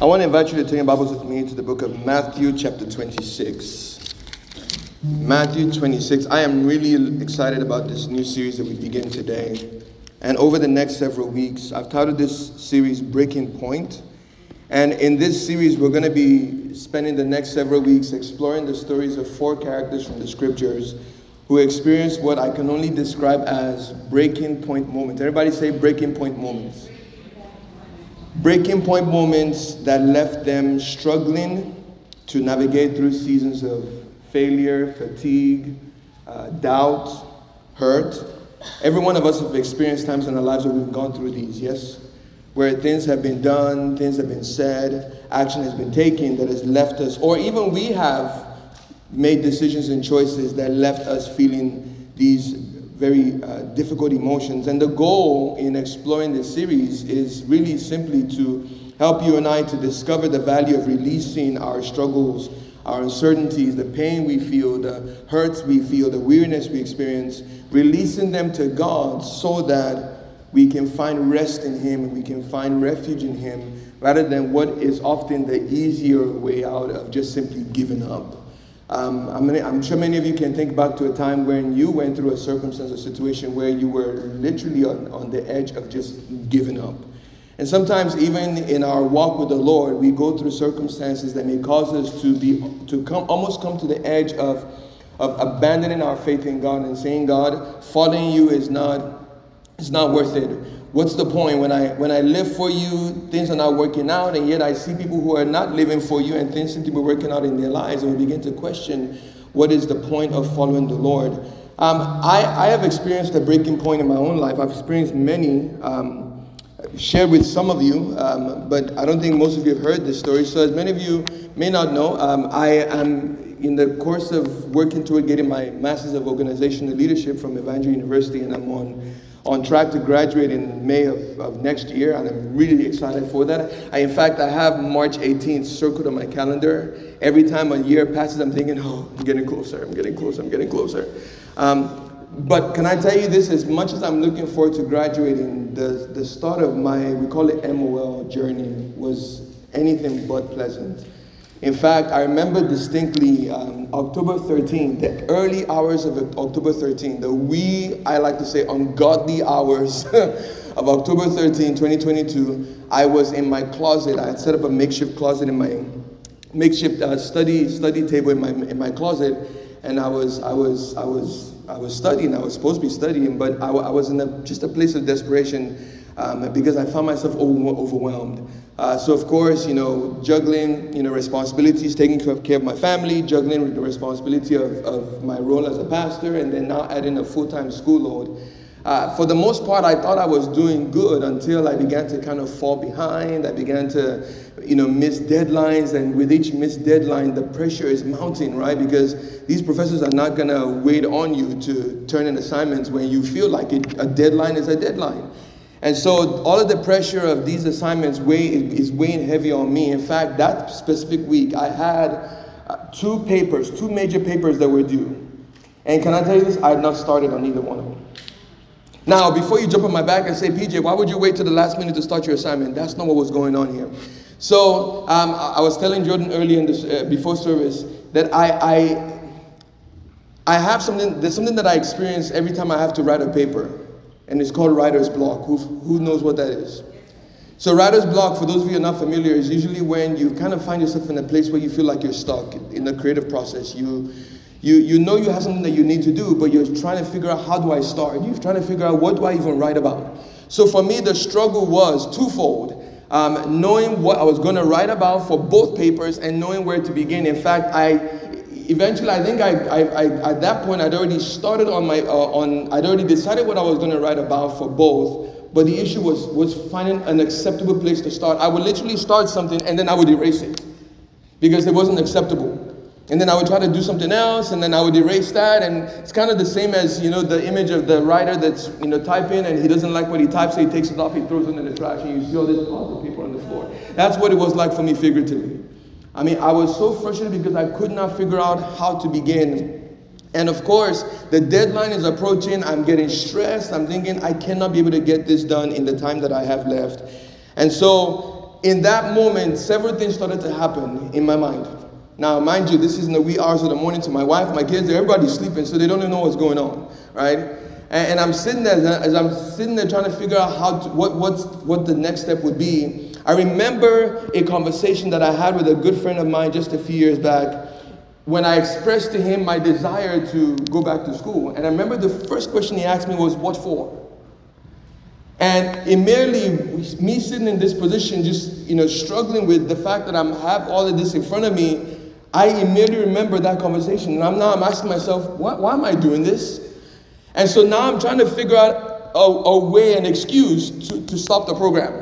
I want to invite you to turn your Bibles with me to the book of Matthew, chapter 26. Matthew 26. I am really excited about this new series that we begin today. And over the next several weeks, I've titled this series Breaking Point. And in this series, we're going to be spending the next several weeks exploring the stories of four characters from the scriptures who experienced what I can only describe as breaking point moments. Everybody say breaking point moments breaking point moments that left them struggling to navigate through seasons of failure, fatigue, uh, doubt, hurt. Every one of us have experienced times in our lives where we've gone through these, yes? Where things have been done, things have been said, action has been taken that has left us, or even we have made decisions and choices that left us feeling these very uh, difficult emotions. And the goal in exploring this series is really simply to help you and I to discover the value of releasing our struggles, our uncertainties, the pain we feel, the hurts we feel, the weariness we experience, releasing them to God so that we can find rest in Him and we can find refuge in Him rather than what is often the easier way out of just simply giving up. Um, I'm, I'm, sure many of you can think back to a time when you went through a circumstance or situation where you were literally on, on the edge of just giving up. And sometimes, even in our walk with the Lord, we go through circumstances that may cause us to be to come almost come to the edge of, of abandoning our faith in God and saying, God, following you is not, it's not worth it what's the point when I when I live for you, things are not working out, and yet I see people who are not living for you and things seem to be working out in their lives, and we begin to question what is the point of following the Lord. Um, I, I have experienced a breaking point in my own life. I've experienced many, um, shared with some of you, um, but I don't think most of you have heard this story. So, as many of you may not know, um, I am in the course of working toward getting my Masters of Organizational Leadership from Evangel University, and I'm on on track to graduate in May of, of next year, and I'm really excited for that. I, in fact, I have March 18th circled on my calendar. Every time a year passes, I'm thinking, oh, I'm getting closer, I'm getting closer, I'm getting closer. Um, but can I tell you this? As much as I'm looking forward to graduating, the, the start of my, we call it MOL journey, was anything but pleasant. In fact, I remember distinctly um, October 13, the early hours of October 13, the wee, I like to say, ungodly hours of October 13, 2022. I was in my closet. I had set up a makeshift closet in my makeshift uh, study study table in my in my closet, and I was I was I was I was studying. I was supposed to be studying, but I, I was in a, just a place of desperation um, because I found myself overwhelmed. Uh, so of course, you know, juggling, you know, responsibilities, taking care of my family, juggling the responsibility of, of my role as a pastor, and then now adding a full-time school load. Uh, for the most part, I thought I was doing good until I began to kind of fall behind. I began to, you know, miss deadlines, and with each missed deadline, the pressure is mounting, right? Because these professors are not going to wait on you to turn in assignments when you feel like it, a deadline is a deadline. And so all of the pressure of these assignments weigh, is weighing heavy on me. In fact, that specific week, I had uh, two papers, two major papers that were due. And can I tell you this? I had not started on either one of them. Now, before you jump on my back and say, PJ, why would you wait to the last minute to start your assignment? That's not what was going on here. So um, I was telling Jordan earlier in this, uh, before service that I, I, I have something, there's something that I experience every time I have to write a paper and it's called writer's block. Who, who knows what that is? So, writer's block, for those of you are not familiar, is usually when you kind of find yourself in a place where you feel like you're stuck in the creative process. You, you, you know you have something that you need to do, but you're trying to figure out how do I start? You're trying to figure out what do I even write about? So, for me, the struggle was twofold. Um, knowing what I was going to write about for both papers and knowing where to begin. In fact, I eventually, I think I, I, I, at that point, I'd already started on my, uh, on, I'd already decided what I was going to write about for both. But the issue was, was finding an acceptable place to start. I would literally start something and then I would erase it because it wasn't acceptable. And then I would try to do something else, and then I would erase that. And it's kind of the same as you know the image of the writer that's you know typing, and he doesn't like what he types, so he takes it off, he throws it in the trash, and you see all this of paper on the floor. That's what it was like for me figuratively. I mean, I was so frustrated because I could not figure out how to begin. And of course, the deadline is approaching. I'm getting stressed. I'm thinking I cannot be able to get this done in the time that I have left. And so in that moment, several things started to happen in my mind. Now, mind you, this is in the wee hours of the morning to my wife, my kids, everybody's sleeping, so they don't even know what's going on, right? And, and I'm sitting there, as I'm sitting there trying to figure out how to, what, what's, what the next step would be. I remember a conversation that I had with a good friend of mine just a few years back when I expressed to him my desire to go back to school. And I remember the first question he asked me was, What for? And immediately, me sitting in this position, just you know, struggling with the fact that I have all of this in front of me, I immediately remember that conversation. And I'm now I'm asking myself, why, why am I doing this? And so now I'm trying to figure out a, a way, an excuse to, to stop the program.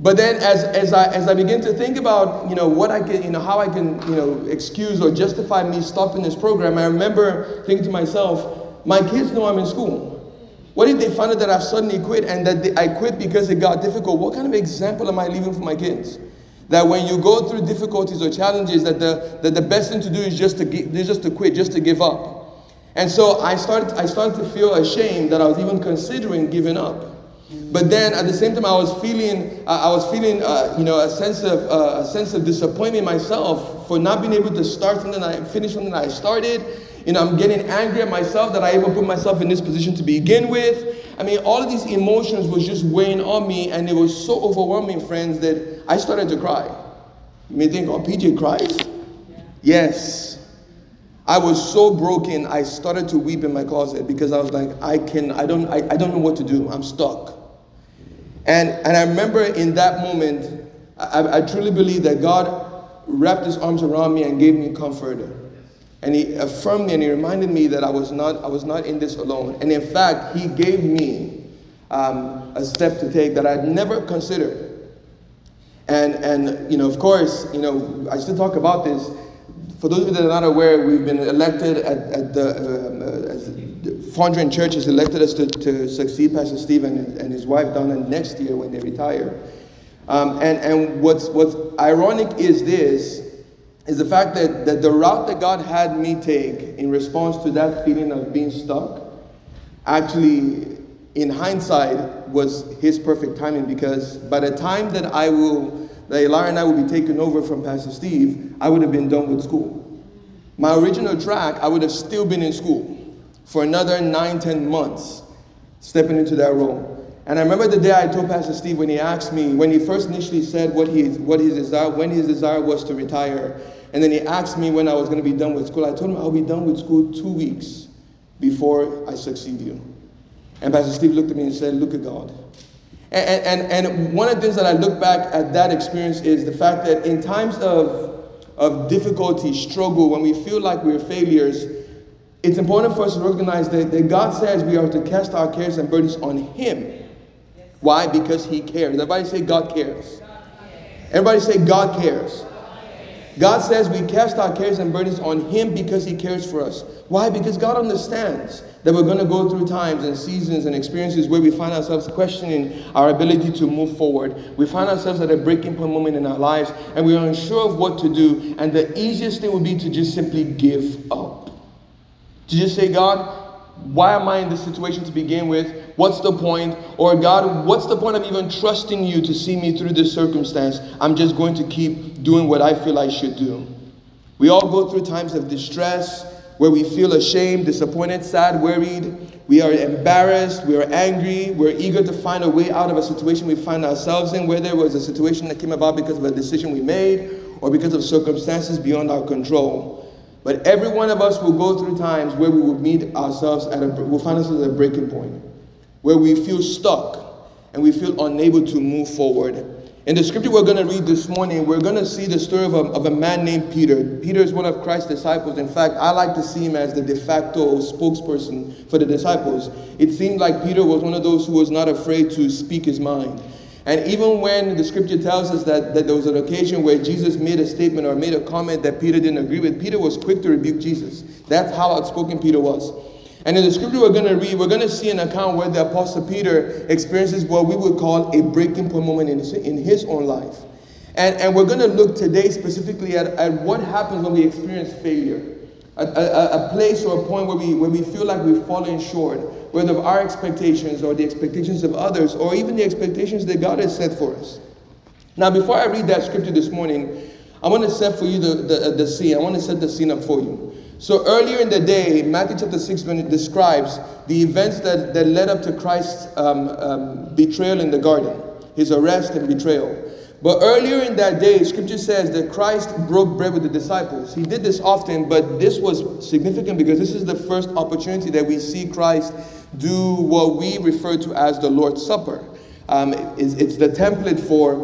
But then as, as, I, as I begin to think about, you know, what I can, you know, how I can, you know, excuse or justify me stopping this program, I remember thinking to myself, my kids know I'm in school. What if they find out that I've suddenly quit and that they, I quit because it got difficult? What kind of example am I leaving for my kids? That when you go through difficulties or challenges, that the, that the best thing to do is just to, is just to quit, just to give up. And so I started, I started to feel ashamed that I was even considering giving up. But then at the same time, I was feeling, uh, I was feeling, uh, you know, a sense of uh, a sense of disappointment myself for not being able to start something I finish something I started. You know, I'm getting angry at myself that I even put myself in this position to begin with. I mean, all of these emotions was just weighing on me, and it was so overwhelming, friends, that I started to cry. You may think, oh, PJ cries? Yes. I was so broken, I started to weep in my closet because I was like, I can, I don't, I, I don't know what to do. I'm stuck. And, and I remember in that moment, I, I truly believe that God wrapped his arms around me and gave me comfort. And he affirmed me and he reminded me that I was not, I was not in this alone. And in fact, he gave me um, a step to take that I'd never considered. And, and, you know, of course, you know, I still talk about this for those of you that are not aware, we've been elected at, at the, um, uh, Fondren Church has elected us to, to succeed Pastor Stephen and, his wife Donna next year when they retire. Um, and and what's, what's ironic is this, is the fact that, that the route that God had me take in response to that feeling of being stuck, actually, in hindsight, was his perfect timing because by the time that I will that Elara and I will be taken over from Pastor Steve, I would have been done with school. My original track, I would have still been in school for another nine, ten months, stepping into that role. And I remember the day I told Pastor Steve when he asked me, when he first initially said what, he, what his desire, when his desire was to retire, and then he asked me when I was going to be done with school. I told him I'll be done with school two weeks before I succeed you. And Pastor Steve looked at me and said, Look at God. And, and, and one of the things that I look back at that experience is the fact that in times of, of difficulty, struggle, when we feel like we're failures, it's important for us to recognize that, that God says we are to cast our cares and burdens on Him. Why? Because He cares. Everybody say God cares. Everybody say God cares. God says we cast our cares and burdens on Him because He cares for us. Why? Because God understands that we're going to go through times and seasons and experiences where we find ourselves questioning our ability to move forward. We find ourselves at a breaking point moment in our lives and we are unsure of what to do. And the easiest thing would be to just simply give up. To just say, God, why am I in this situation to begin with? What's the point? Or God, what's the point of even trusting you to see me through this circumstance? I'm just going to keep doing what I feel I should do. We all go through times of distress, where we feel ashamed, disappointed, sad, worried. We are embarrassed, we are angry, we're eager to find a way out of a situation we find ourselves in, whether it was a situation that came about because of a decision we made or because of circumstances beyond our control. But every one of us will go through times where we will meet ourselves at a, we'll find ourselves at a breaking point, where we feel stuck and we feel unable to move forward. In the scripture we're going to read this morning, we're going to see the story of a, of a man named Peter. Peter is one of Christ's disciples. In fact, I like to see him as the de facto spokesperson for the disciples. It seemed like Peter was one of those who was not afraid to speak his mind. And even when the scripture tells us that, that there was an occasion where Jesus made a statement or made a comment that Peter didn't agree with, Peter was quick to rebuke Jesus. That's how outspoken Peter was. And in the scripture we're going to read, we're going to see an account where the Apostle Peter experiences what we would call a breaking point moment in his, in his own life. And, and we're going to look today specifically at, at what happens when we experience failure. A, a, a, place or a point where we, where we feel like we've fallen short, whether of our expectations or the expectations of others, or even the expectations that God has set for us. Now, before I read that scripture this morning, I want to set for you the, the, the scene. I want to set the scene up for you. So earlier in the day, Matthew chapter 6 when it describes the events that, that led up to Christ's um, um, betrayal in the garden, his arrest and betrayal. But earlier in that day, scripture says that Christ broke bread with the disciples. He did this often, but this was significant because this is the first opportunity that we see Christ do what we refer to as the Lord's Supper. Um, it's, it's the template for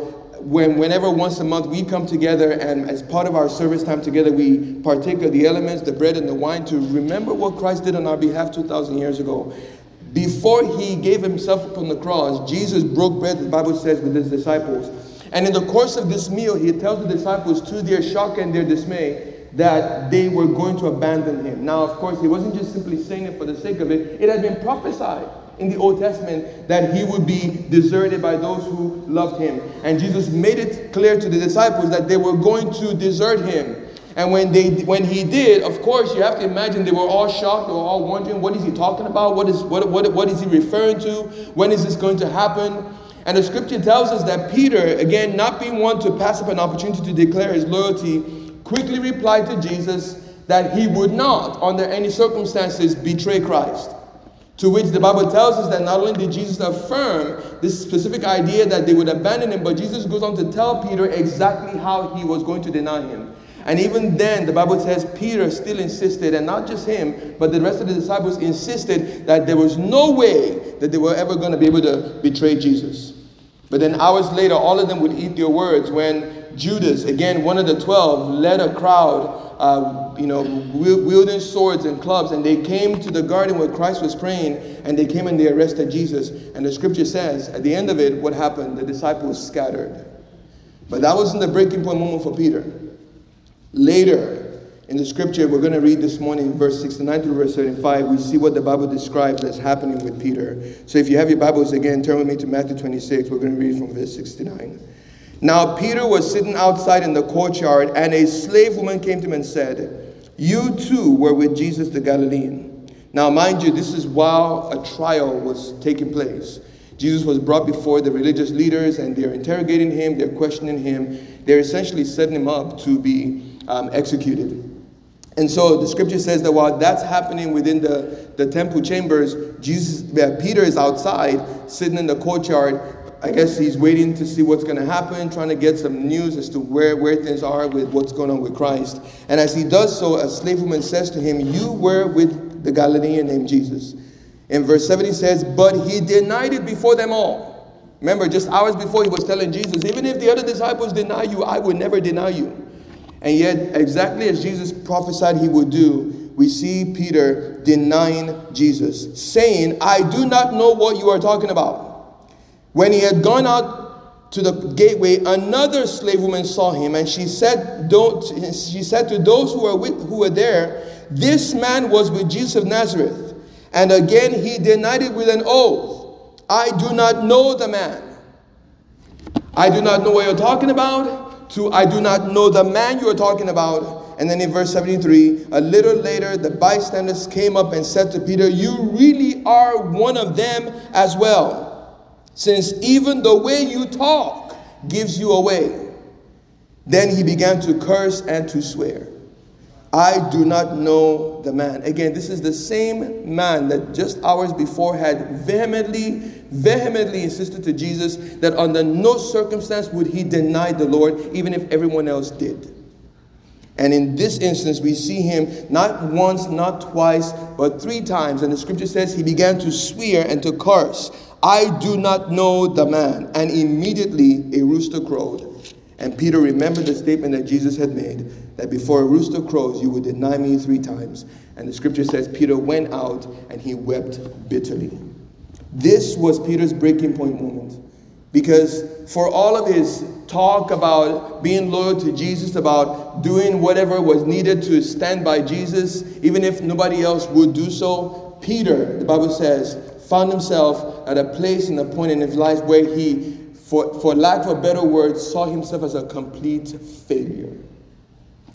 when whenever once a month we come together and as part of our service time together we partake of the elements the bread and the wine to remember what christ did on our behalf 2000 years ago before he gave himself upon the cross jesus broke bread the bible says with his disciples and in the course of this meal he tells the disciples to their shock and their dismay that they were going to abandon him now of course he wasn't just simply saying it for the sake of it it had been prophesied in the Old Testament that he would be deserted by those who loved him. And Jesus made it clear to the disciples that they were going to desert him. And when they when he did, of course, you have to imagine they were all shocked, they were all wondering, what is he talking about? What is what, what, what is he referring to? When is this going to happen? And the scripture tells us that Peter, again, not being one to pass up an opportunity to declare his loyalty, quickly replied to Jesus that he would not, under any circumstances, betray Christ. To which the Bible tells us that not only did Jesus affirm this specific idea that they would abandon him, but Jesus goes on to tell Peter exactly how he was going to deny him. And even then, the Bible says Peter still insisted, and not just him, but the rest of the disciples insisted that there was no way that they were ever going to be able to betray Jesus. But then hours later, all of them would eat their words when Judas, again one of the twelve, led a crowd uh, you know, wielding swords and clubs, and they came to the garden where Christ was praying, and they came and they arrested Jesus. And the scripture says, at the end of it, what happened? The disciples scattered. But that wasn't the breaking point moment for Peter. Later in the scripture, we're going to read this morning, verse 69 through verse 35, we see what the Bible describes as happening with Peter. So if you have your Bibles again, turn with me to Matthew 26. We're going to read from verse 69. Now Peter was sitting outside in the courtyard, and a slave woman came to him and said, You too were with Jesus the Galilean. Now, mind you, this is while a trial was taking place. Jesus was brought before the religious leaders, and they're interrogating him, they're questioning him, they're essentially setting him up to be um, executed. And so the scripture says that while that's happening within the, the temple chambers, Jesus, Peter is outside, sitting in the courtyard, I guess he's waiting to see what's going to happen, trying to get some news as to where, where things are with what's going on with Christ. And as he does so, a slave woman says to him, You were with the Galilean named Jesus. In verse 7, he says, But he denied it before them all. Remember, just hours before, he was telling Jesus, Even if the other disciples deny you, I would never deny you. And yet, exactly as Jesus prophesied he would do, we see Peter denying Jesus, saying, I do not know what you are talking about. When he had gone out to the gateway, another slave woman saw him, and she said, Don't she said to those who were with, who were there, This man was with Jesus of Nazareth. And again he denied it with an oath. I do not know the man. I do not know what you're talking about. To I do not know the man you are talking about. And then in verse 73, a little later, the bystanders came up and said to Peter, You really are one of them as well since even the way you talk gives you away. Then he began to curse and to swear. I do not know the man. Again, this is the same man that just hours before had vehemently, vehemently insisted to Jesus that under no circumstance would he deny the Lord, even if everyone else did. And in this instance, we see him not once, not twice, but three times. And the scripture says he began to swear and to curse. I do not know the man. And immediately a rooster crowed. And Peter remembered the statement that Jesus had made that before a rooster crows, you would deny me three times. And the scripture says Peter went out and he wept bitterly. This was Peter's breaking point moment. Because for all of his talk about being loyal to Jesus, about doing whatever was needed to stand by Jesus, even if nobody else would do so, Peter, the Bible says, found himself at a place and a point in his life where he, for, for lack of a better word, saw himself as a complete failure.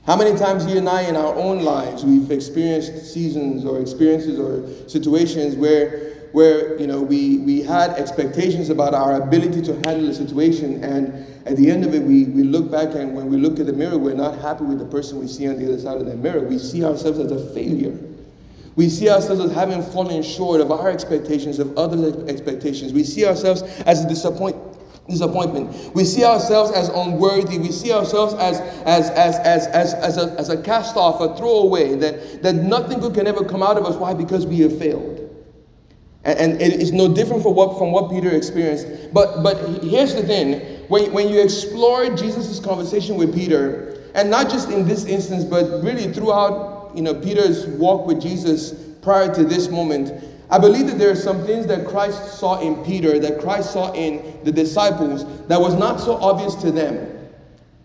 How many times you and I in our own lives we've experienced seasons or experiences or situations where where you know we, we had expectations about our ability to handle the situation and at the end of it we, we look back and when we look at the mirror we're not happy with the person we see on the other side of the mirror. We see ourselves as a failure. We see ourselves as having fallen short of our expectations of others expectations. We see ourselves as a disappoint, disappointment. We see ourselves as unworthy. We see ourselves as as as as as, as a, as a cast off a throwaway that that nothing good can ever come out of us. Why? Because we have failed. And, it is no different from what, from what Peter experienced. But, but here's the thing. When, when you explore Jesus' conversation with Peter, and not just in this instance, but really throughout you know, Peter's walk with Jesus prior to this moment, I believe that there are some things that Christ saw in Peter, that Christ saw in the disciples, that was not so obvious to them.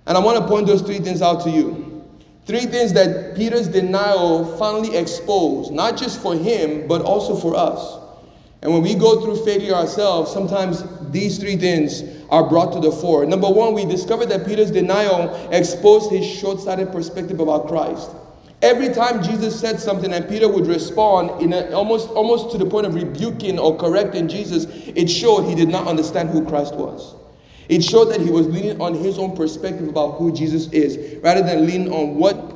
And I want to point those three things out to you. Three things that Peter's denial finally exposed, not just for him, but also for us. And when we go through failure ourselves, sometimes these three things are brought to the fore. Number one, we discover that Peter's denial exposed his short sighted perspective about Christ. Every time Jesus said something and Peter would respond in a, almost, almost to the point of rebuking or correcting Jesus, it showed he did not understand who Christ was. It showed that he was leaning on his own perspective about who Jesus is, rather than leaning on what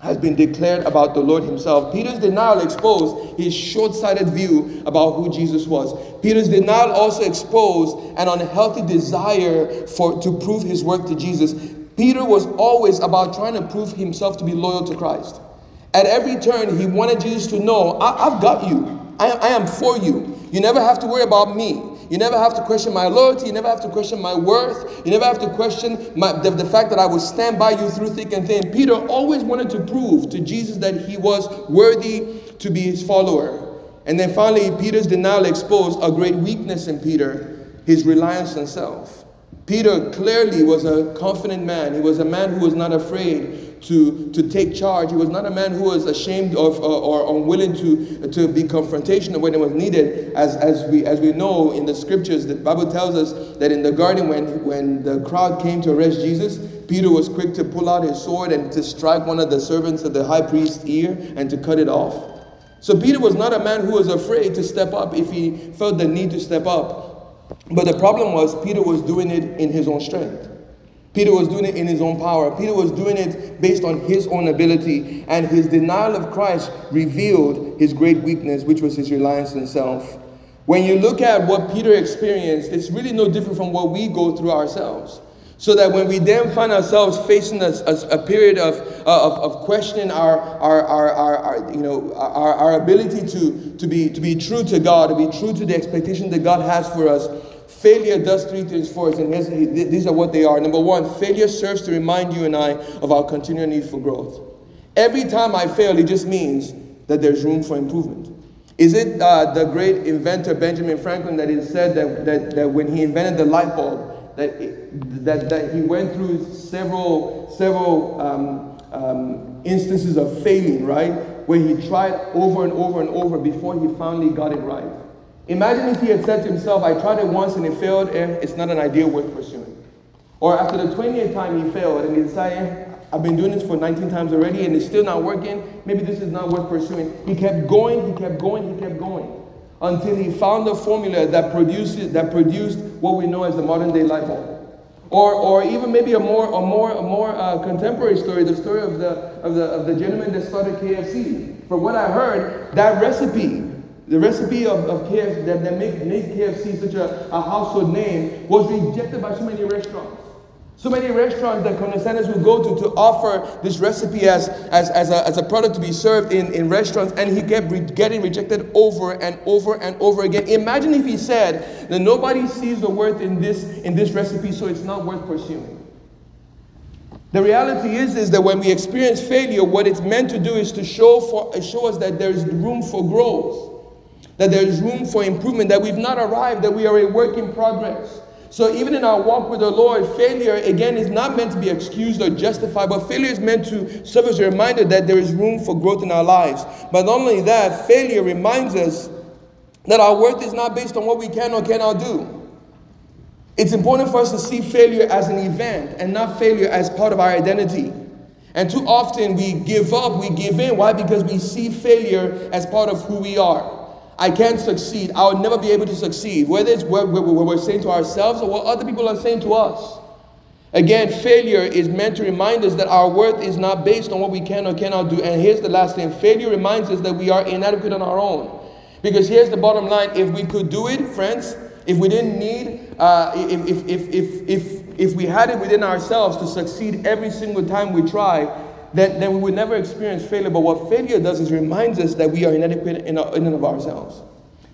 has been declared about the Lord himself. Peter's denial exposed his short sighted view about who Jesus was. Peter's denial also exposed an unhealthy desire for, to prove his work to Jesus. Peter was always about trying to prove himself to be loyal to Christ. At every turn, he wanted Jesus to know, I, have got you. I, I am for you. You never have to worry about me. You never have to question my loyalty. You never have to question my worth. You never have to question my, the, the fact that I will stand by you through thick and thin. Peter always wanted to prove to Jesus that he was worthy to be his follower. And then finally, Peter's denial exposed a great weakness in Peter his reliance on self. Peter clearly was a confident man. He was a man who was not afraid to, to take charge. He was not a man who was ashamed of or unwilling to, to be confrontational when it was needed. As, as, we, as we know in the scriptures, the Bible tells us that in the garden, when, when the crowd came to arrest Jesus, Peter was quick to pull out his sword and to strike one of the servants of the high priest's ear and to cut it off. So Peter was not a man who was afraid to step up if he felt the need to step up. But the problem was, Peter was doing it in his own strength. Peter was doing it in his own power. Peter was doing it based on his own ability. And his denial of Christ revealed his great weakness, which was his reliance on self. When you look at what Peter experienced, it's really no different from what we go through ourselves. So that when we then find ourselves facing a, a, a period of, uh, of, of, questioning our, our, our, our, our you know, our, our ability to, to, be, to be true to God, to be true to the expectation that God has for us, Failure does three things for us, and these are what they are. Number one, failure serves to remind you and I of our continual need for growth. Every time I fail, it just means that there's room for improvement. Is it uh, the great inventor Benjamin Franklin that is said that, that, that when he invented the light bulb, that, that, that he went through several, several um, um, instances of failing, right? Where he tried over and over and over before he finally got it right. Imagine if he had said to himself, I tried it once and it failed, and it's not an idea worth pursuing. Or after the 20th time he failed and he decided, I've been doing this for 19 times already and it's still not working, maybe this is not worth pursuing. He kept going, he kept going, he kept going until he found a formula that produces that produced what we know as the modern day light bulb. Or, or even maybe a more, a more, a more uh, contemporary story, the story of the, of, the, of the gentleman that started KFC. From what I heard, that recipe the recipe of, of KFC that, that made, KFC such a, a household name was rejected by so many restaurants. So many restaurants that Colonel Sanders will go to to offer this recipe as, as, as, a, as a product to be served in, in restaurants, and he kept re- getting rejected over and over and over again. Imagine if he said that nobody sees the worth in this, in this recipe, so it's not worth pursuing. The reality is, is that when we experience failure, what it's meant to do is to show, for, show us that there's room for growth that there is room for improvement, that we've not arrived, that we are a work in progress. So even in our walk with the Lord, failure again is not meant to be excused or justified, but failure is meant to serve as a reminder that there is room for growth in our lives. But not only that, failure reminds us that our worth is not based on what we can or cannot do. It's important for us to see failure as an event and not failure as part of our identity. And too often we give up, we give in. Why? Because we see failure as part of who we are. I can't succeed. I will never be able to succeed. Whether it's what we're saying to ourselves or what other people are saying to us. Again, failure is meant to remind us that our worth is not based on what we can or cannot do. And here's the last thing failure reminds us that we are inadequate on our own. Because here's the bottom line if we could do it, friends, if we didn't need, uh, if, if, if, if, if, if we had it within ourselves to succeed every single time we try, then, then we would never experience failure. But what failure does is reminds us that we are inadequate in, in and of ourselves.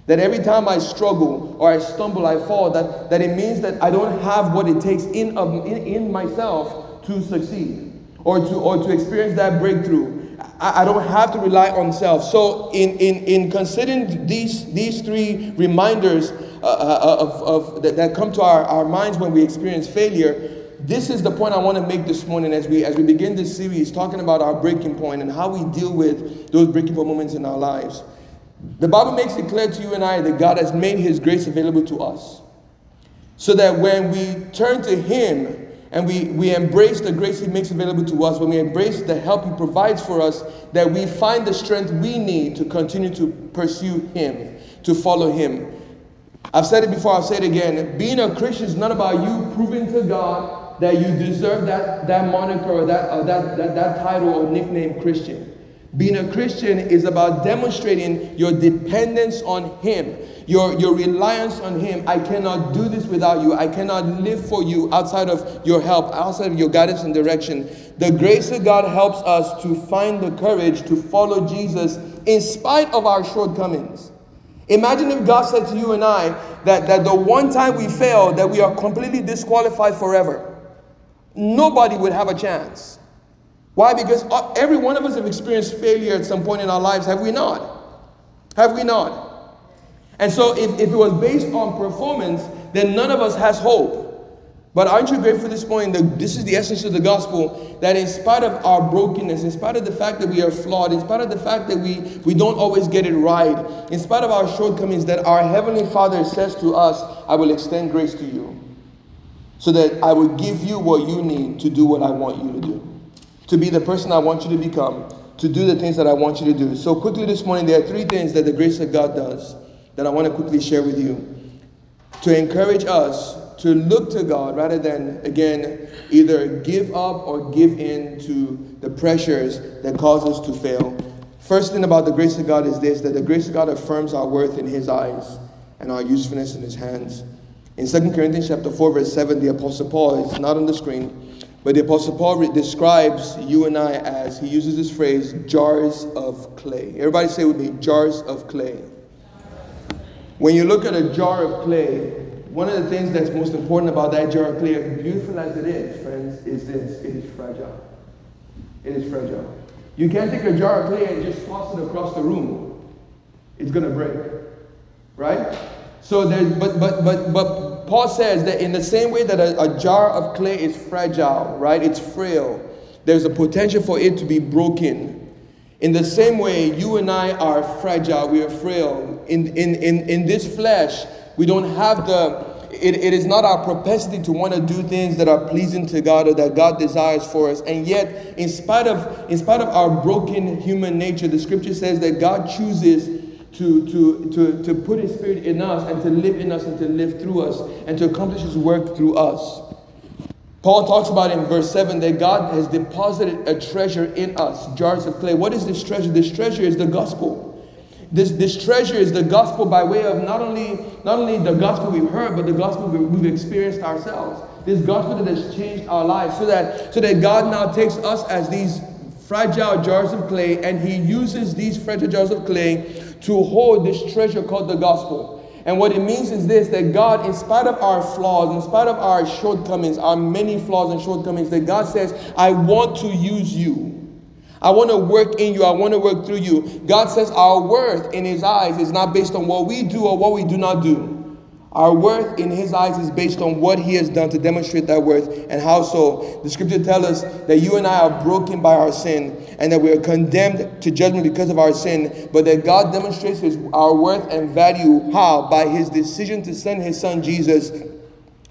That every time I struggle or I stumble, I fall, that, that it means that I don't have what it takes in, of, in, in myself to succeed or to, or to experience that breakthrough. I, I don't have to rely on self. So, in, in, in considering these, these three reminders uh, uh of, of, that, that come to our, our minds when we experience failure, this is the point I want to make this morning as we as we begin this series talking about our breaking point and how we deal with those breaking point moments in our lives. The Bible makes it clear to you and I that God has made His grace available to us. So that when we turn to Him and we, we embrace the grace He makes available to us, when we embrace the help He provides for us, that we find the strength we need to continue to pursue Him, to follow Him. I've said it before, I'll say it again. Being a Christian is not about you proving to God that you deserve that, that moniker or that, uh, that, that, that title or nickname Christian. Being a Christian is about demonstrating your dependence on Him, your, your reliance on Him. I cannot do this without you. I cannot live for you outside of your help, outside of your guidance and direction. The grace of God helps us to find the courage to follow Jesus in spite of our shortcomings. Imagine if God said to you and I that, that the one time we fail, that we are completely disqualified forever. Nobody would have a chance. Why? Because uh, every one of us have experienced failure at some point in our lives, have we not? Have we not? And so, if, if it was based on performance, then none of us has hope. But aren't you grateful this morning that this is the essence of the gospel? That in spite of our brokenness, in spite of the fact that we are flawed, in spite of the fact that we, we don't always get it right, in spite of our shortcomings, that our Heavenly Father says to us, I will extend grace to you. So that I will give you what you need to do what I want you to do to be the person I want you to become, to do the things that I want you to do. So, quickly this morning, there are three things that the grace of God does that I want to quickly share with you to encourage us to look to God rather than, again, either give up or give in to the pressures that cause us to fail. First thing about the grace of God is this that the grace of God affirms our worth in His eyes and our usefulness in His hands. In 2 Corinthians chapter 4, verse 7, the Apostle Paul, it's not on the screen, but the Apostle Paul describes you and I as, he uses this phrase, jars of clay. Everybody say with me, jars of clay. When you look at a jar of clay, one of the things that's most important about that jar of clay, as beautiful as it is, friends, is this it is fragile. It is fragile. You can't take a jar of clay and just toss it across the room. It's gonna break. Right? So there's but but but but Paul says that in the same way that a, a jar of clay is fragile, right? It's frail. There's a potential for it to be broken. In the same way, you and I are fragile, we are frail. In, in, in, in this flesh, we don't have the, it, it is not our propensity to want to do things that are pleasing to God or that God desires for us. And yet, in spite of, in spite of our broken human nature, the scripture says that God chooses to, to, to, to put His Spirit in us and to live in us and to live through us and to accomplish His work through us. Paul talks about in verse 7 that God has deposited a treasure in us, jars of clay. What is this treasure? This treasure is the gospel. This, this treasure is the gospel by way of not only, not only the gospel we've heard, but the gospel we've experienced ourselves. This gospel that has changed our lives so that, so that God now takes us as these fragile jars of clay and He uses these fragile jars of clay to hold this treasure called the gospel. And what it means is this that God, in spite of our flaws, in spite of our shortcomings, our many flaws and shortcomings, that God says, I want to use you. I want to work in you. I want to work through you. God says our worth in His eyes is not based on what we do or what we do not do. Our worth in His eyes is based on what He has done to demonstrate that worth and how so. The scripture tells us that you and I are broken by our sin and that we are condemned to judgment because of our sin, but that God demonstrates his, our worth and value. How? By His decision to send His Son Jesus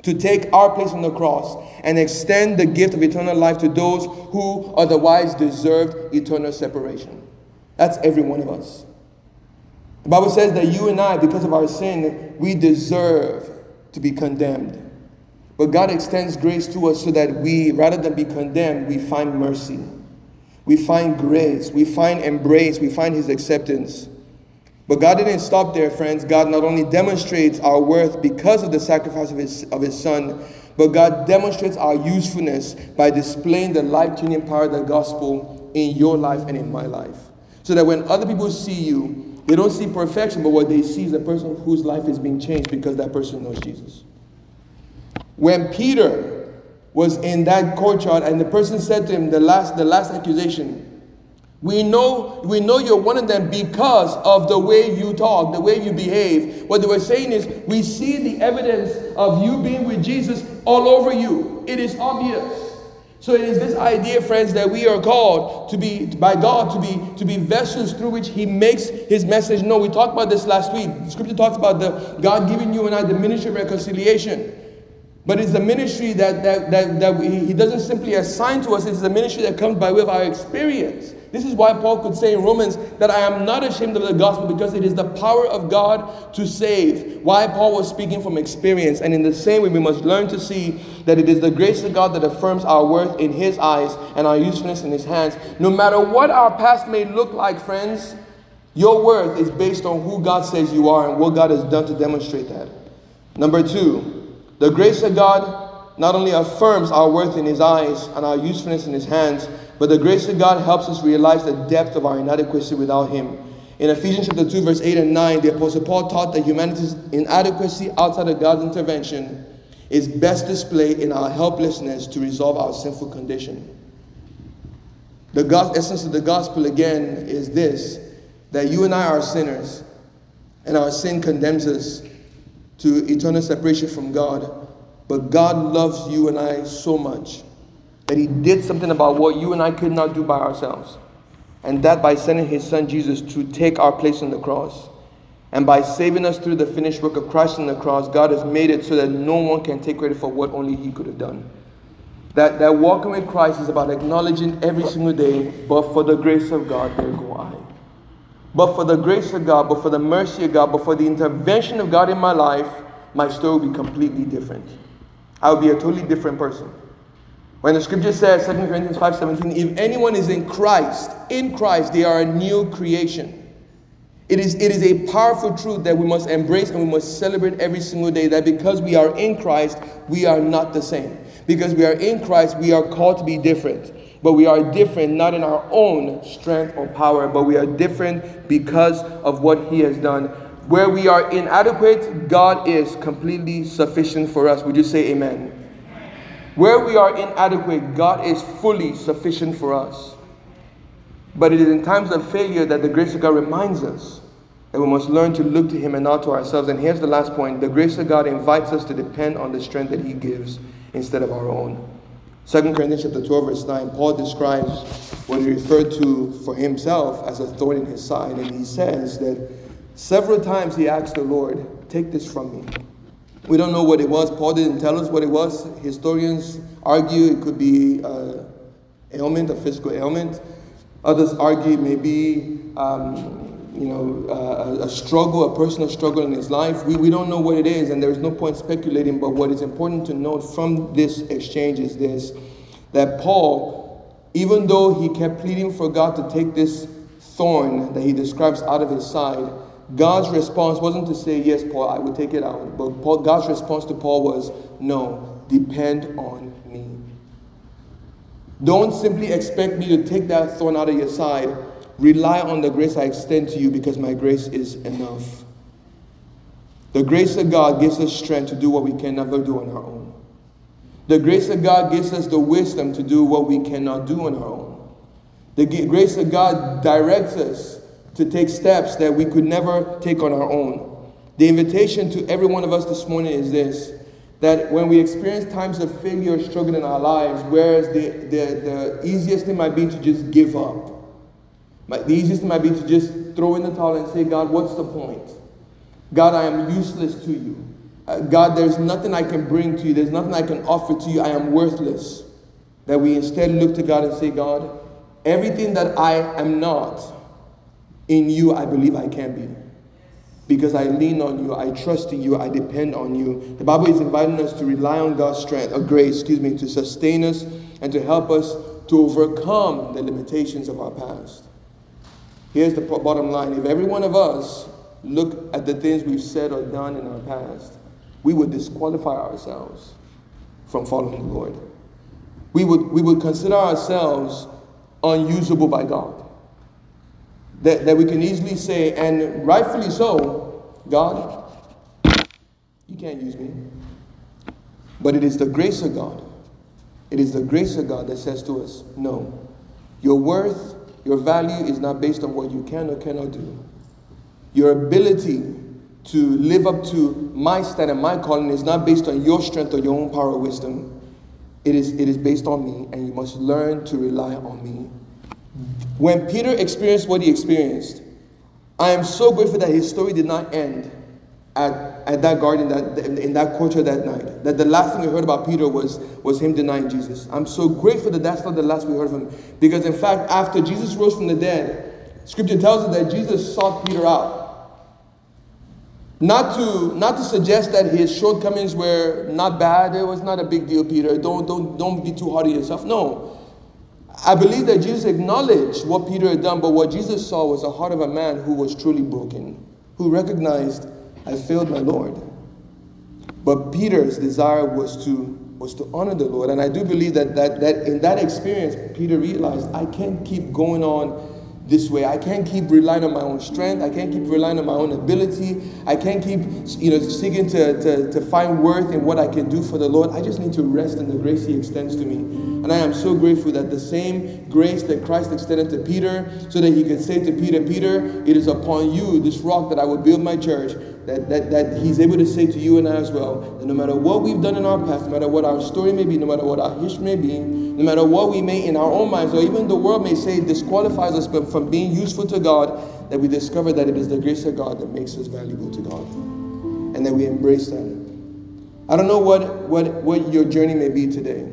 to take our place on the cross and extend the gift of eternal life to those who otherwise deserved eternal separation. That's every one of us. The Bible says that you and I, because of our sin, we deserve to be condemned. But God extends grace to us so that we, rather than be condemned, we find mercy. We find grace. We find embrace. We find His acceptance. But God didn't stop there, friends. God not only demonstrates our worth because of the sacrifice of His, of his Son, but God demonstrates our usefulness by displaying the life changing power of the gospel in your life and in my life. So that when other people see you, they don't see perfection, but what they see is a person whose life is being changed because that person knows Jesus. When Peter was in that courtyard and the person said to him the last, the last accusation, we know, we know you're one of them because of the way you talk, the way you behave. What they were saying is, we see the evidence of you being with Jesus all over you. It is obvious. So it is this idea, friends, that we are called to be by God to be to be vessels through which He makes His message known. We talked about this last week. The scripture talks about the God giving you and I the ministry of reconciliation. But it's a ministry that, that, that, that he doesn't simply assign to us, it's a ministry that comes by way of our experience. This is why Paul could say in Romans that I am not ashamed of the gospel because it is the power of God to save. Why Paul was speaking from experience. And in the same way, we must learn to see that it is the grace of God that affirms our worth in His eyes and our usefulness in His hands. No matter what our past may look like, friends, your worth is based on who God says you are and what God has done to demonstrate that. Number two, the grace of God not only affirms our worth in His eyes and our usefulness in His hands, but the grace of God helps us realize the depth of our inadequacy without Him. In Ephesians chapter 2, verse 8 and 9, the Apostle Paul taught that humanity's inadequacy outside of God's intervention is best displayed in our helplessness to resolve our sinful condition. The God, essence of the gospel, again, is this that you and I are sinners, and our sin condemns us to eternal separation from God. But God loves you and I so much that He did something about what you and I could not do by ourselves. And that by sending His Son Jesus to take our place on the cross. And by saving us through the finished work of Christ on the cross, God has made it so that no one can take credit for what only He could have done. That, that walking with Christ is about acknowledging every single day, but for the grace of God, there go I. But for the grace of God, but for the mercy of God, but for the intervention of God in my life, my story would be completely different. I would be a totally different person. When the scripture says, 2 Corinthians 5:17, if anyone is in Christ, in Christ, they are a new creation. It is, it is a powerful truth that we must embrace and we must celebrate every single day that because we are in Christ, we are not the same. Because we are in Christ, we are called to be different. But we are different not in our own strength or power, but we are different because of what He has done. Where we are inadequate, God is completely sufficient for us. Would you say amen? Where we are inadequate, God is fully sufficient for us. But it is in times of failure that the grace of God reminds us that we must learn to look to Him and not to ourselves. And here's the last point the grace of God invites us to depend on the strength that He gives instead of our own. 2 Corinthians chapter 12, verse 9, Paul describes what he referred to for himself as a thorn in his side. And he says that several times he asked the Lord, Take this from me. We don't know what it was. Paul didn't tell us what it was. Historians argue it could be an ailment, a physical ailment. Others argue maybe um, you know, uh, a struggle, a personal struggle in his life. We, we don't know what it is, and there's no point speculating. But what is important to note from this exchange is this that Paul, even though he kept pleading for God to take this thorn that he describes out of his side, God's response wasn't to say, Yes, Paul, I will take it out. But Paul, God's response to Paul was, No, depend on me. Don't simply expect me to take that thorn out of your side Rely on the grace I extend to you because my grace is enough. The grace of God gives us strength to do what we can never do on our own. The grace of God gives us the wisdom to do what we cannot do on our own. The grace of God directs us to take steps that we could never take on our own. The invitation to every one of us this morning is this that when we experience times of failure or struggle in our lives, whereas the, the, the easiest thing might be to just give up, the easiest might be to just throw in the towel and say, God, what's the point? God, I am useless to you. Uh, God, there's nothing I can bring to you. There's nothing I can offer to you. I am worthless. That we instead look to God and say, God, everything that I am not, in you, I believe I can be. because I lean on you, I trust in you, I depend on you. The Bible is inviting us to rely on God's strength, or grace, excuse me, to sustain us and to help us to overcome the limitations of our past. Here's the bottom line if every one of us look at the things we've said or done in our past, we would disqualify ourselves from following the Lord. We would, we would consider ourselves unusable by God. That, that we can easily say, and rightfully so, God, you can't use me. But it is the grace of God. It is the grace of God that says to us, no, your worth, your value is not based on what you can or cannot do. Your ability to live up to my standard, my calling is not based on your strength or your own power or wisdom. It is, it is based on me, and you must learn to rely on me. When Peter experienced what he experienced, I am so grateful that his story did not end at, at that garden, that, in that courtyard that night. That the last thing we heard about Peter was, was him denying Jesus. I'm so grateful that that's not the last we heard of him. Because in fact, after Jesus rose from the dead, scripture tells us that Jesus sought Peter out. Not to, not to suggest that his shortcomings were not bad. It was not a big deal, Peter. Don't, don't, don't be too hard on yourself. No. I believe that Jesus acknowledged what Peter had done, but what Jesus saw was the heart of a man who was truly broken, who recognized, I failed my Lord. But Peter's desire was to was to honor the Lord. And I do believe that, that, that in that experience, Peter realized I can't keep going on this way. I can't keep relying on my own strength. I can't keep relying on my own ability. I can't keep, you know, seeking to, to, to find worth in what I can do for the Lord. I just need to rest in the grace He extends to me. And I am so grateful that the same grace that Christ extended to Peter, so that He could say to Peter, Peter, it is upon you, this rock, that I will build my church that, that, that he's able to say to you and I as well that no matter what we've done in our past, no matter what our story may be, no matter what our history may be, no matter what we may in our own minds, or even the world may say disqualifies us from being useful to God, that we discover that it is the grace of God that makes us valuable to God. And that we embrace that. I don't know what, what, what your journey may be today.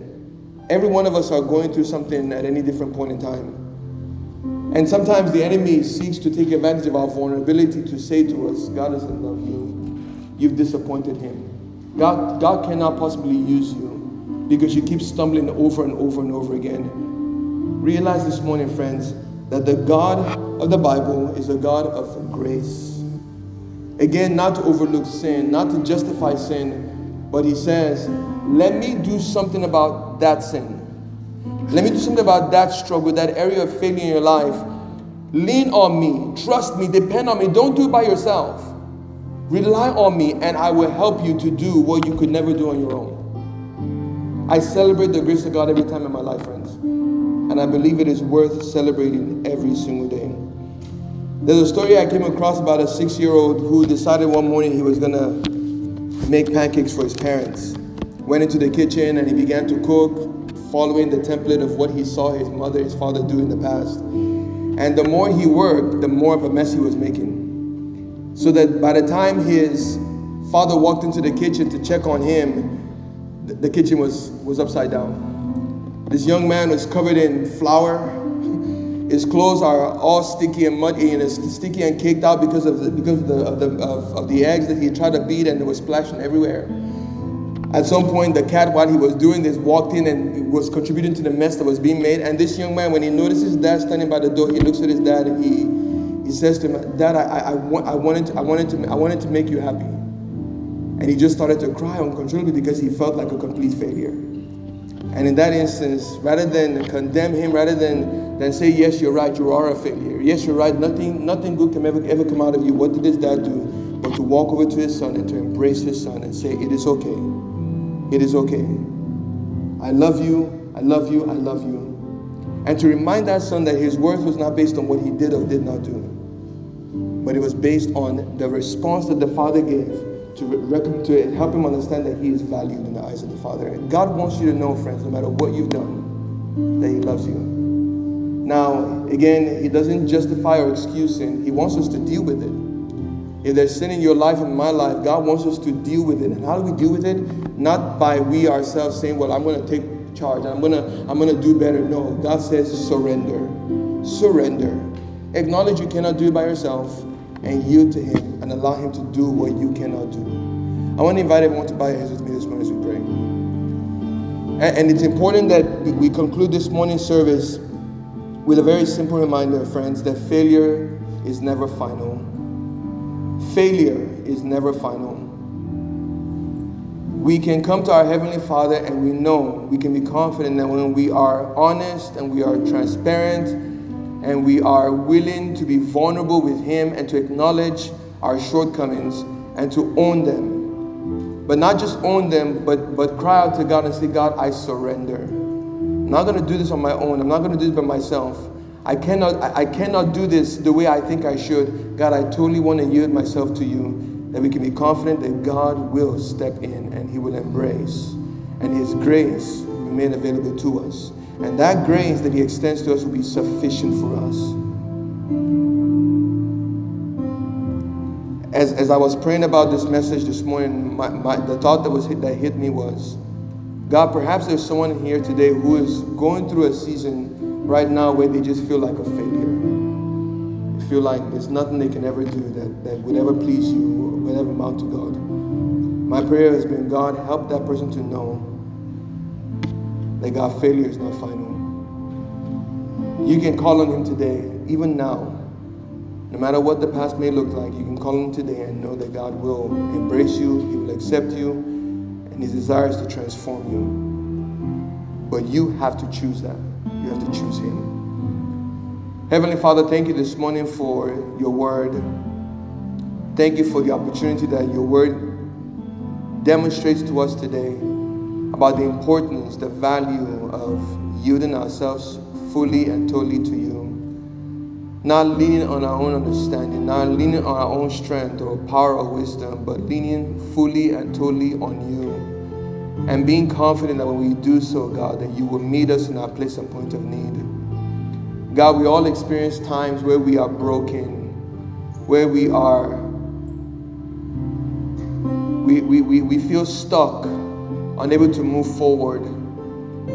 Every one of us are going through something at any different point in time. And sometimes the enemy seeks to take advantage of our vulnerability to say to us, God doesn't love you. You've disappointed him. God, God cannot possibly use you because you keep stumbling over and over and over again. Realize this morning, friends, that the God of the Bible is a God of grace. Again, not to overlook sin, not to justify sin, but he says, let me do something about that sin. Let me do something about that struggle, that area of failure in your life. Lean on me, trust me, depend on me. Don't do it by yourself. Rely on me, and I will help you to do what you could never do on your own. I celebrate the grace of God every time in my life, friends. And I believe it is worth celebrating every single day. There's a story I came across about a six year old who decided one morning he was going to make pancakes for his parents. Went into the kitchen and he began to cook following the template of what he saw his mother, his father do in the past. And the more he worked, the more of a mess he was making. So that by the time his father walked into the kitchen to check on him, the kitchen was, was upside down. This young man was covered in flour. His clothes are all sticky and muddy and it's sticky and caked out because of the, because of the, of the, of, of the eggs that he tried to beat and it was splashing everywhere. At some point, the cat, while he was doing this, walked in and was contributing to the mess that was being made. And this young man, when he notices his dad standing by the door, he looks at his dad and he, he says to him, Dad, I, I, want, I, wanted to, I, wanted to, I wanted to make you happy. And he just started to cry uncontrollably because he felt like a complete failure. And in that instance, rather than condemn him, rather than, than say, Yes, you're right, you are a failure. Yes, you're right, nothing, nothing good can ever, ever come out of you. What did his dad do? But to walk over to his son and to embrace his son and say, It is okay. It is okay. I love you. I love you. I love you. And to remind that son that his worth was not based on what he did or did not do, but it was based on the response that the father gave to, to help him understand that he is valued in the eyes of the father. And God wants you to know, friends, no matter what you've done, that he loves you. Now, again, he doesn't justify or excuse sin, he wants us to deal with it. If there's sin in your life and my life, God wants us to deal with it. And how do we deal with it? Not by we ourselves saying, "Well, I'm going to take charge. I'm going to I'm going to do better." No, God says surrender. Surrender. Acknowledge you cannot do it by yourself. and yield to Him and allow Him to do what you cannot do. I want to invite everyone to bow your heads with me this morning as we pray. And, and it's important that we conclude this morning's service with a very simple reminder, friends, that failure is never final. Failure is never final. We can come to our Heavenly Father and we know, we can be confident that when we are honest and we are transparent and we are willing to be vulnerable with Him and to acknowledge our shortcomings and to own them. But not just own them, but, but cry out to God and say, God, I surrender. I'm not going to do this on my own. I'm not going to do this by myself. I cannot, I cannot do this the way I think I should. God, I totally want to yield myself to you, that we can be confident that God will step in and He will embrace, and His grace remain available to us. And that grace that He extends to us will be sufficient for us. As, as I was praying about this message this morning, my, my, the thought that was hit, that hit me was, God, perhaps there's someone here today who is going through a season right now where they just feel like a failure. They feel like there's nothing they can ever do that, that would ever please you or would ever amount to God. My prayer has been God, help that person to know that God, failure is not final. You can call on Him today, even now. No matter what the past may look like, you can call on Him today and know that God will embrace you, He will accept you, and His desire is to transform you. But you have to choose that. You have to choose Him. Heavenly Father, thank you this morning for your word. Thank you for the opportunity that your word demonstrates to us today about the importance, the value of yielding ourselves fully and totally to you. Not leaning on our own understanding, not leaning on our own strength or power or wisdom, but leaning fully and totally on you and being confident that when we do so, God, that you will meet us in our place and point of need. God, we all experience times where we are broken, where we are, we, we, we, we feel stuck, unable to move forward.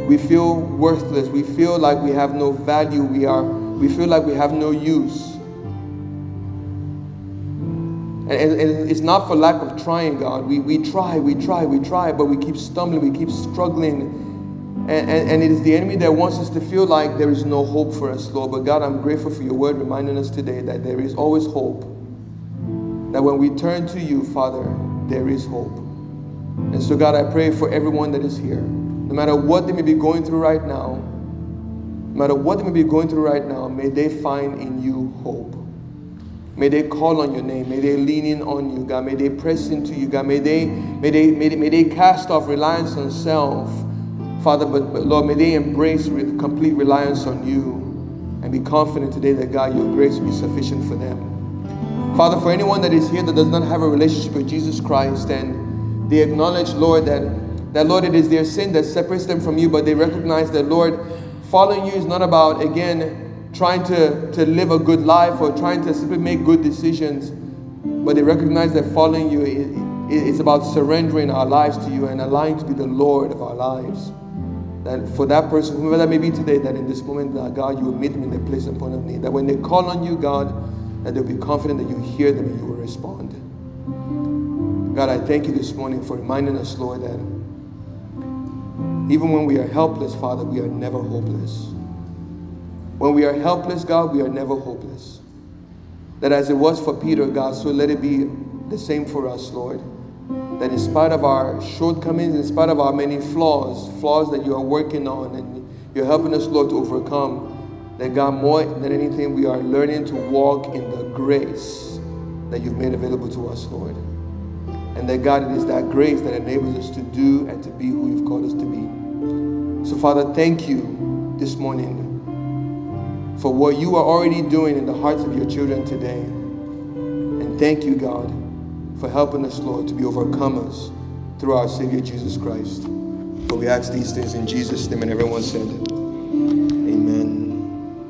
We feel worthless. We feel like we have no value. We, are, we feel like we have no use. And, and it's not for lack of trying, God. We, we try, we try, we try, but we keep stumbling, we keep struggling. And, and, and, it is the enemy that wants us to feel like there is no hope for us, Lord. But God, I'm grateful for your word reminding us today that there is always hope. That when we turn to you, Father, there is hope. And so, God, I pray for everyone that is here. No matter what they may be going through right now, no matter what they may be going through right now, may they find in you hope. May they call on your name. May they lean in on you, God. May they press into you, God. May they, may they, may they, may they cast off reliance on self, Father. But, but Lord, may they embrace re- complete reliance on you and be confident today that God, your grace will be sufficient for them. Father, for anyone that is here that does not have a relationship with Jesus Christ and they acknowledge, Lord, that, that Lord, it is their sin that separates them from you, but they recognize that, Lord, following you is not about, again, trying to, to live a good life or trying to simply make good decisions, but they recognize that following you is about surrendering our lives to you and allowing to be the Lord of our lives. That for that person, whoever that may be today, that in this moment, that God, you will meet them in their place and point of need. That when they call on you, God, that they'll be confident that you hear them and you will respond. God, I thank you this morning for reminding us, Lord, that even when we are helpless, Father, we are never hopeless. When we are helpless, God, we are never hopeless. That as it was for Peter, God, so let it be the same for us, Lord. That in spite of our shortcomings, in spite of our many flaws, flaws that you are working on and you're helping us, Lord, to overcome, that God, more than anything, we are learning to walk in the grace that you've made available to us, Lord. And that, God, it is that grace that enables us to do and to be who you've called us to be. So, Father, thank you this morning for what you are already doing in the hearts of your children today. And thank you, God, for helping us, Lord, to be overcomers through our Savior Jesus Christ. For we ask these things in Jesus' name, and everyone said,